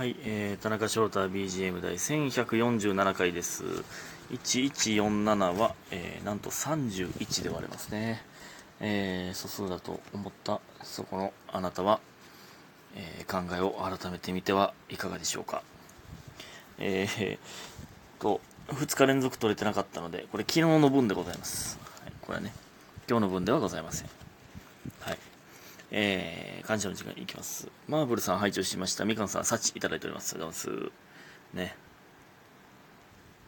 はい、えー、田中翔太 BGM 第1147回です。1147は、えー、なんと31で割れますね。えー、素数だと思ったそこのあなたは、えー考えを改めてみてはいかがでしょうか。えー、と、2日連続取れてなかったので、これ昨日の分でございます。はい、これはね、今日の分ではございません。はい。えー、感謝の時間いきます。マーブルさん拝聴しました。みかんさん、幸いただいております。ありがとうございます。ね。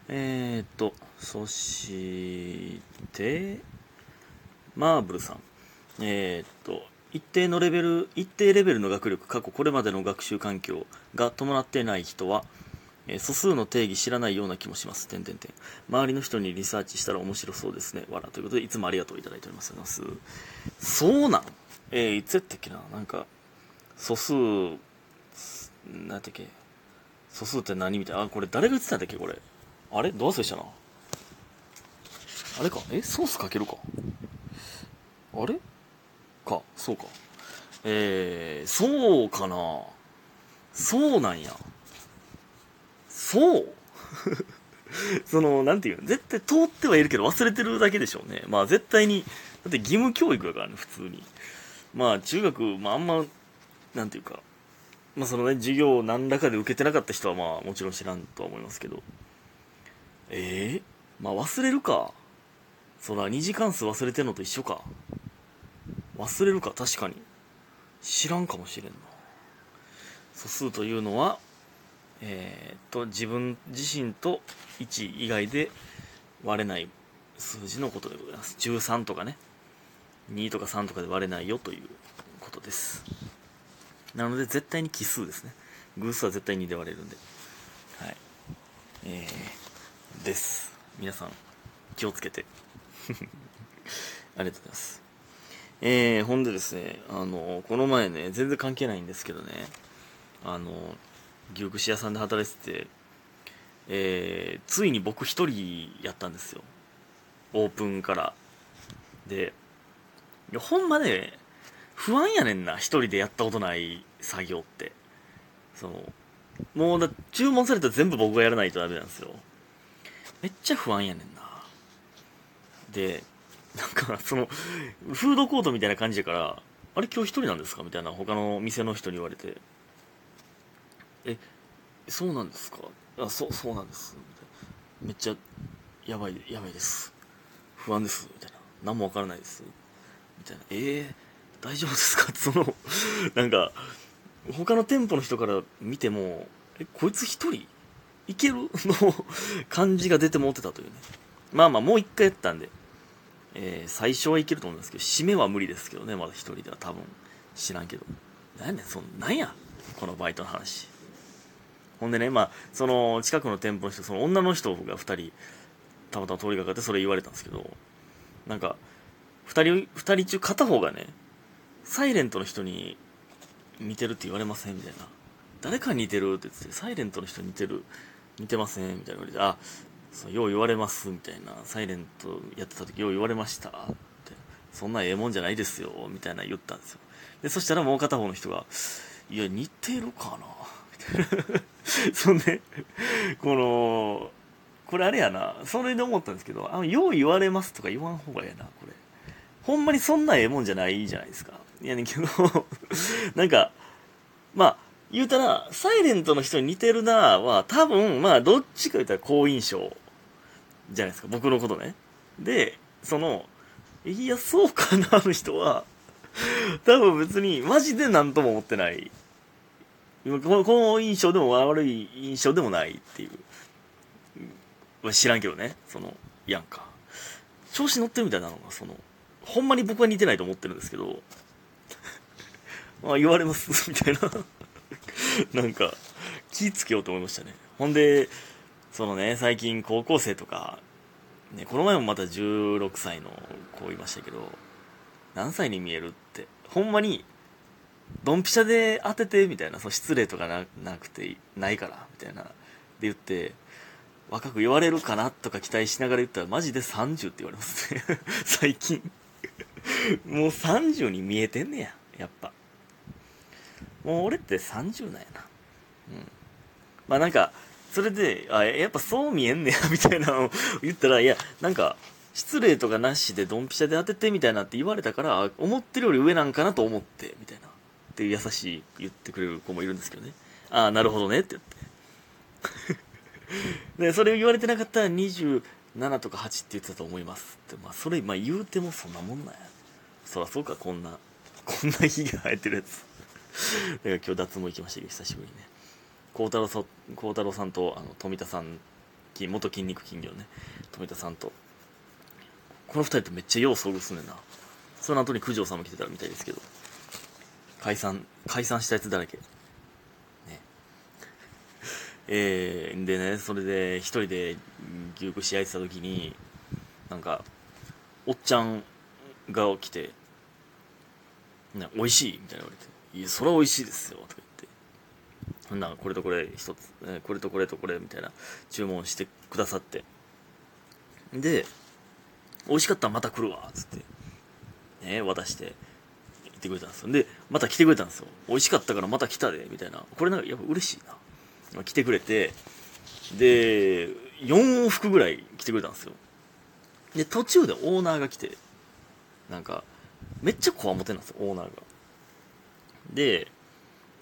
えーと、そして、マーブルさん。えーっと、一定のレベル、一定レベルの学力、過去これまでの学習環境が伴ってない人は、えー素数の定義知らないような気もします。点点点。周りの人にリサーチしたら面白そうですね。わら。ということで、いつもありがとういただいております。ありがとうございます。そうなんえー、いつやったっけな？なんか、素数、なんだっけ？素数って何みたいな？あ、これ誰が言ってたんだっけこれ？あれ？どう忘れしたな。あれか？えソースかけるか？あれ？か、そうか。えー、そうかな？そうなんや。そう？その、なんていうの？絶対通ってはいるけど忘れてるだけでしょうね。まあ絶対に、だって義務教育だからね、普通に。まあ中学、まああんま、なんていうか、まあそのね、授業を何らかで受けてなかった人はまあもちろん知らんとは思いますけど。ええまあ忘れるか。そら、二次関数忘れてんのと一緒か。忘れるか、確かに。知らんかもしれんな。素数というのは、えーっと、自分自身と1以外で割れない数字のことでございます。13とかね。2とか3とかで割れないよということです。なので、絶対に奇数ですね。偶数は絶対に2で割れるんで。はい。えー、です。皆さん、気をつけて。ありがとうございます。えー、ほんでですね、あの、この前ね、全然関係ないんですけどね、あの、牛串屋さんで働いてて、えー、ついに僕一人やったんですよ。オープンから。で、や、ほんまね、不安やねんな、一人でやったことない作業って。その、もうだ、注文されたら全部僕がやらないとダメなんですよ。めっちゃ不安やねんな。で、なんか、その、フードコートみたいな感じだから、あれ今日一人なんですか？みたいな他の店の人に言われて、え、そうなんですか？あ、そう、そうなんです。みたいなめっちゃ、やばい、やばいです。不安です。みたいな。何もわからないです。みたいな。えー、大丈夫ですか？その、なんか、他の店舗の人から見ても、え、こいつ一人？いける？の感じが出て持ってたというね。まあまあ、もう一回やったんで、えー最初はいけると思うんですけど、締めは無理ですけどね、まだ一人では多分。知らんけど。なんやねん、そんなんや？このバイトの話。ほんでね、まあ、その、近くの店舗の人、その女の人が二人、たまたま通りかかってそれ言われたんですけど、なんか、二人、二人中片方がね、サイレントの人に似てるって言われませんみたいな。誰か似てるって言って、サイレントの人似てる、似てませんみたいな言われて、あ、そう、よう言われます、みたいな。サイレントやってた時よう言われました、って。そんなええもんじゃないですよ、みたいな言ったんですよ。で、そしたらもう片方の人が、いや、似てるかなみたいな。そんで、この、これあれやな、それで思ったんですけど、あの、よう言われますとか言わん方がええな、これ。ほんまにそんなええもんじゃないじゃないですか。いやねんけど、なんか、まあ、言うたら、サイレントの人に似てるなは、多分、まあ、どっちか言ったら好印象じゃないですか、僕のことね。で、その、いや、そうかな、あの人は、多分別に、マジで何とも思ってない。この印象でも悪い印象でもないっていう。知らんけどね、その、やんか。調子乗ってるみたいなのが、その、ほんまに僕は似てないと思ってるんですけど、まあ言われます、みたいな。なんか、気ぃつけようと思いましたね。ほんで、そのね、最近高校生とか、ね、この前もまた16歳の子いましたけど、何歳に見えるって、ほんまに、ドンピシャで当てて、みたいな、そう失礼とかななくて、ないから、みたいな、で言って、若く言われるかなとか期待しながら言ったら、マジで30って言われますね。最近。もう30に見えてんねや、やっぱ。もう俺って30なんやな。うん。まあなんかそれであやっぱそう見えんねや みたいなのを言ったらいやなんか失礼とかなしでドンピシャで当ててみたいなって言われたから思ってるより上なんかなと思ってみたいなっていう優しい言ってくれる子もいるんですけどねああなるほどねって言って でそれを言われてなかったら27とか8って言ってたと思いますってまあそれまあ言うてもそんなもんなんやそらそうかこんなこんな日が生えてるやつ。だから今日脱毛行きましたけど久しぶりにね。孝太郎さん孝太郎さんとあの富田さん元筋肉金魚ね。富田さんと。この2人とめっちゃよう遭遇すんねんな。その後に九条さんも来てたみたいですけど。解散解散したやつだらけ。ね。えー、でねそれで一人で牛串焼いてた時になんかおっちゃんが来て「ね、美味しい?」みたいな言われて「いやそれは美味しいですよ」とか言って。ほんならこれとこれ一つ、えこれとこれとこれみたいな注文してくださって。で美味しかったらまた来るわっつって。ね渡して言ってくれたんですよ。でまた来てくれたんですよ。美味しかったからまた来たでみたいな。これなんかやっぱ嬉しいな。来てくれて。で4往復ぐらい来てくれたんですよ。で途中でオーナーが来て。なんかめっちゃこわもてなんですよオーナーが。で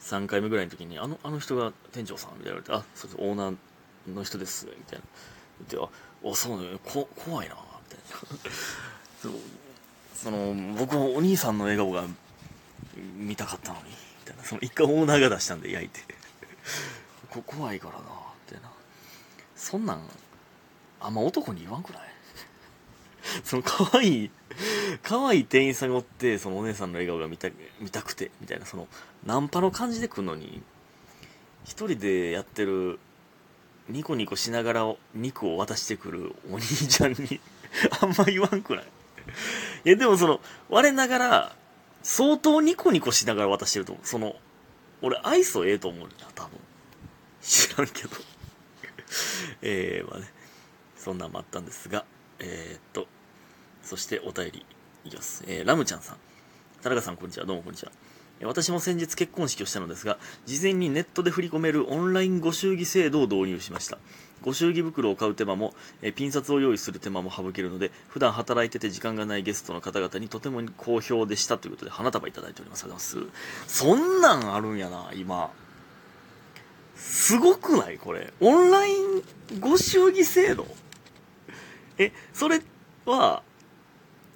3回目ぐらいの時に「あのあの人が店長さん」みたいな言われて「あそうですオーナーの人です」みたいな。言って「あそうねこ怖いな」みたいな。そその僕もお兄さんの笑顔が見たかったのにみたいな。その一回オーナーが出したんで焼いて。こ怖いからなみたいな。そんなんあんま男に言わんくない？その可愛い可愛い店員さんがおってそのお姉さんの笑顔が見た見たくてみたいなそのナンパの感じで来るのに一人でやってるニコニコしながら肉を渡してくるお兄ちゃんに あんま言わんくない？いやでもその我ながら相当ニコニコしながら渡してると思う。その俺愛想ええと思うな多分。知らんけど。えーまあね。そんなんもあったんですがえー、っと。そしてお便りいきます。えー、ラムちゃんさん。田中さん、こんにちは。どうもこんにちは。私も先日結婚式をしたのですが、事前にネットで振り込めるオンラインご祝儀制度を導入しました。ご祝儀袋を買う手間も、えピン札を用意する手間も省けるので、普段働いてて時間がないゲストの方々にとても好評でしたということで、花束いただいております。ありがとうございます。そんなんあるんやな、今。すごくない？これ。オンラインご祝儀制度？え、それは、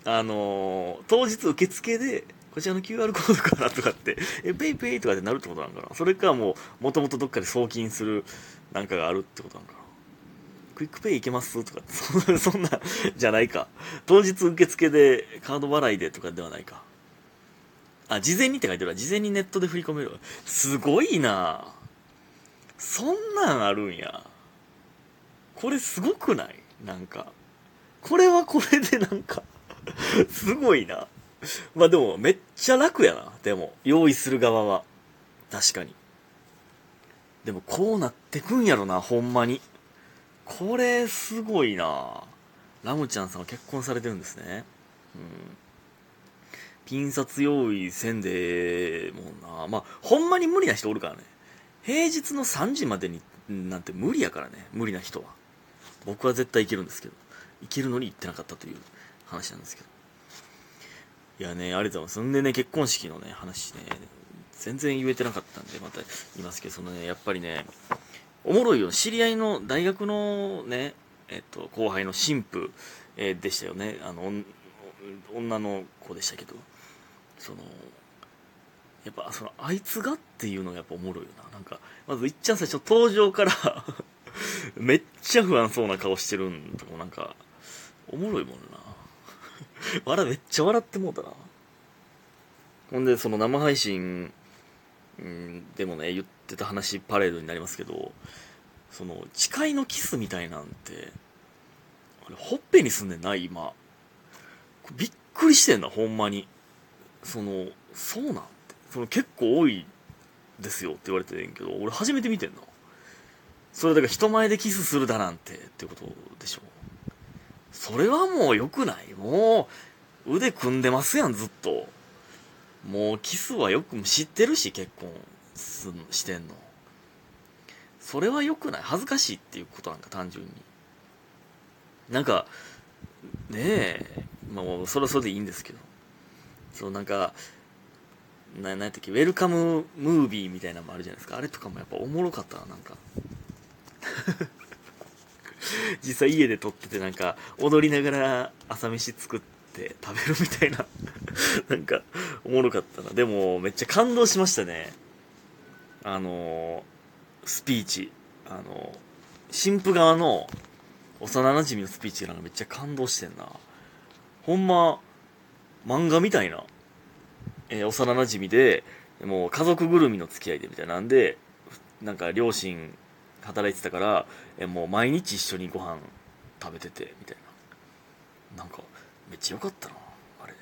あのー、当日受付で、こちらの QR コードからとかって、え、ペイペイとかでなるってことなんかな？それかもう、もともとどっかで送金するなんかがあるってことなんかな？クイックペイいけますとか、そんな、そんな、じゃないか。当日受付で、カード払いでとかではないか。あ、事前にって書いてるわ。事前にネットで振り込めるわ。すごいなそんなんあるんや。これすごくない？なんか。これはこれでなんか すごいな。まあでも、めっちゃ楽やな。でも、用意する側は。確かに。でも、こうなってくんやろな、ほんまに。これ、すごいな。ラムちゃんさんは結婚されてるんですね。うん。ピン札用意せんでもな。まあ、ほんまに無理な人おるからね。平日の3時までになんて無理やからね。無理な人は。僕は絶対いけるんですけど。いけるのに行ってなかったという話なんですけど。いやね、ありがとうございます。んでね、結婚式のね、話ね、全然言えてなかったんで、また言いますけど、そのね、やっぱりね、おもろいよ。知り合いの大学のね、えっと、後輩の新婦、えー、でしたよね。あの、女の子でしたけど、その、やっぱ、その、あいつがっていうのがやっぱおもろいよな。なんか、まずいっちゃん最初登場から めっちゃ不安そうな顔してるんとこなんか、おもろいもんな。笑、めっちゃ笑ってもうたな。ほんで、その生配信、うん、でもね、言ってた話パレードになりますけど、その、誓いのキスみたいなんて、あれ、ほっぺにすんねんな、今。びっくりしてんな、ほんまに。その、そうなんて。その、結構多いですよって言われてんけど、俺初めて見てんな。それだから人前でキスするだなんてってことでしょ。それはもう良くない。もう、腕組んでますやん、ずっと。もうキスはよく知ってるし、結婚すしてんの。それは良くない。恥ずかしいっていうことなんか単純に。なんかねえ。まあもうそれはそれでいいんですけど。そうなんかななんやったっけウェルカムムービーみたいなのもあるじゃないですか。あれとかもやっぱおもろかったななんか。実際家で撮っててなんか踊りながら朝飯作って食べるみたいな なんかおもろかったな。でもめっちゃ感動しましたね。あのスピーチ。あの新婦側の幼馴染のスピーチなんかめっちゃ感動してんな。ほんま漫画みたいな、えー、幼馴染でもう家族ぐるみの付き合いでみたいなんでなんか両親働いてたから、え、もう毎日一緒にご飯食べててみたいな。なんかめっちゃ良かったなあれ。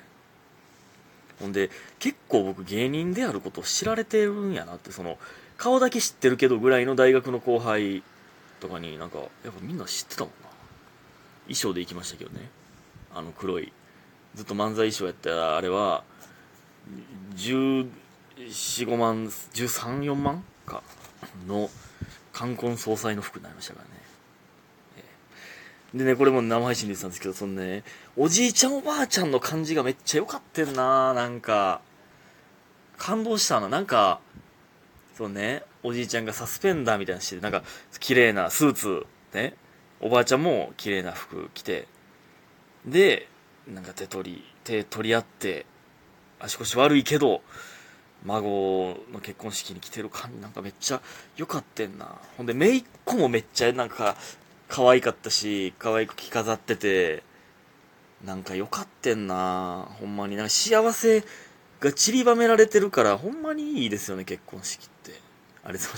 ほんで結構僕芸人であることを知られてるんやなってその顔だけ知ってるけどぐらいの大学の後輩とかになんかやっぱみんな知ってたもんな。衣装で行きましたけどね。あの黒い。ずっと漫才衣装やったあれは1415万134万か。の冠婚葬祭の服になりましたからね。でね、これも生配信で言ってたんですけど、そのね、おじいちゃんおばあちゃんの感じがめっちゃ良かってんななんか、感動したな。なんか、そうね、おじいちゃんがサスペンダーみたいなしてなんか、綺麗なスーツ、ね、おばあちゃんも綺麗な服着て、で、なんか手取り、手取り合って、足腰悪いけど、孫の結婚式に来てる感じなんかめっちゃ良かってんな。ほんで、姪っ子もめっちゃなんか可愛かったし、可愛く着飾ってて、なんか良かってんな。ほんまになんか幸せが散りばめられてるから、ほんまにいいですよね、結婚式って。ありがとうございました。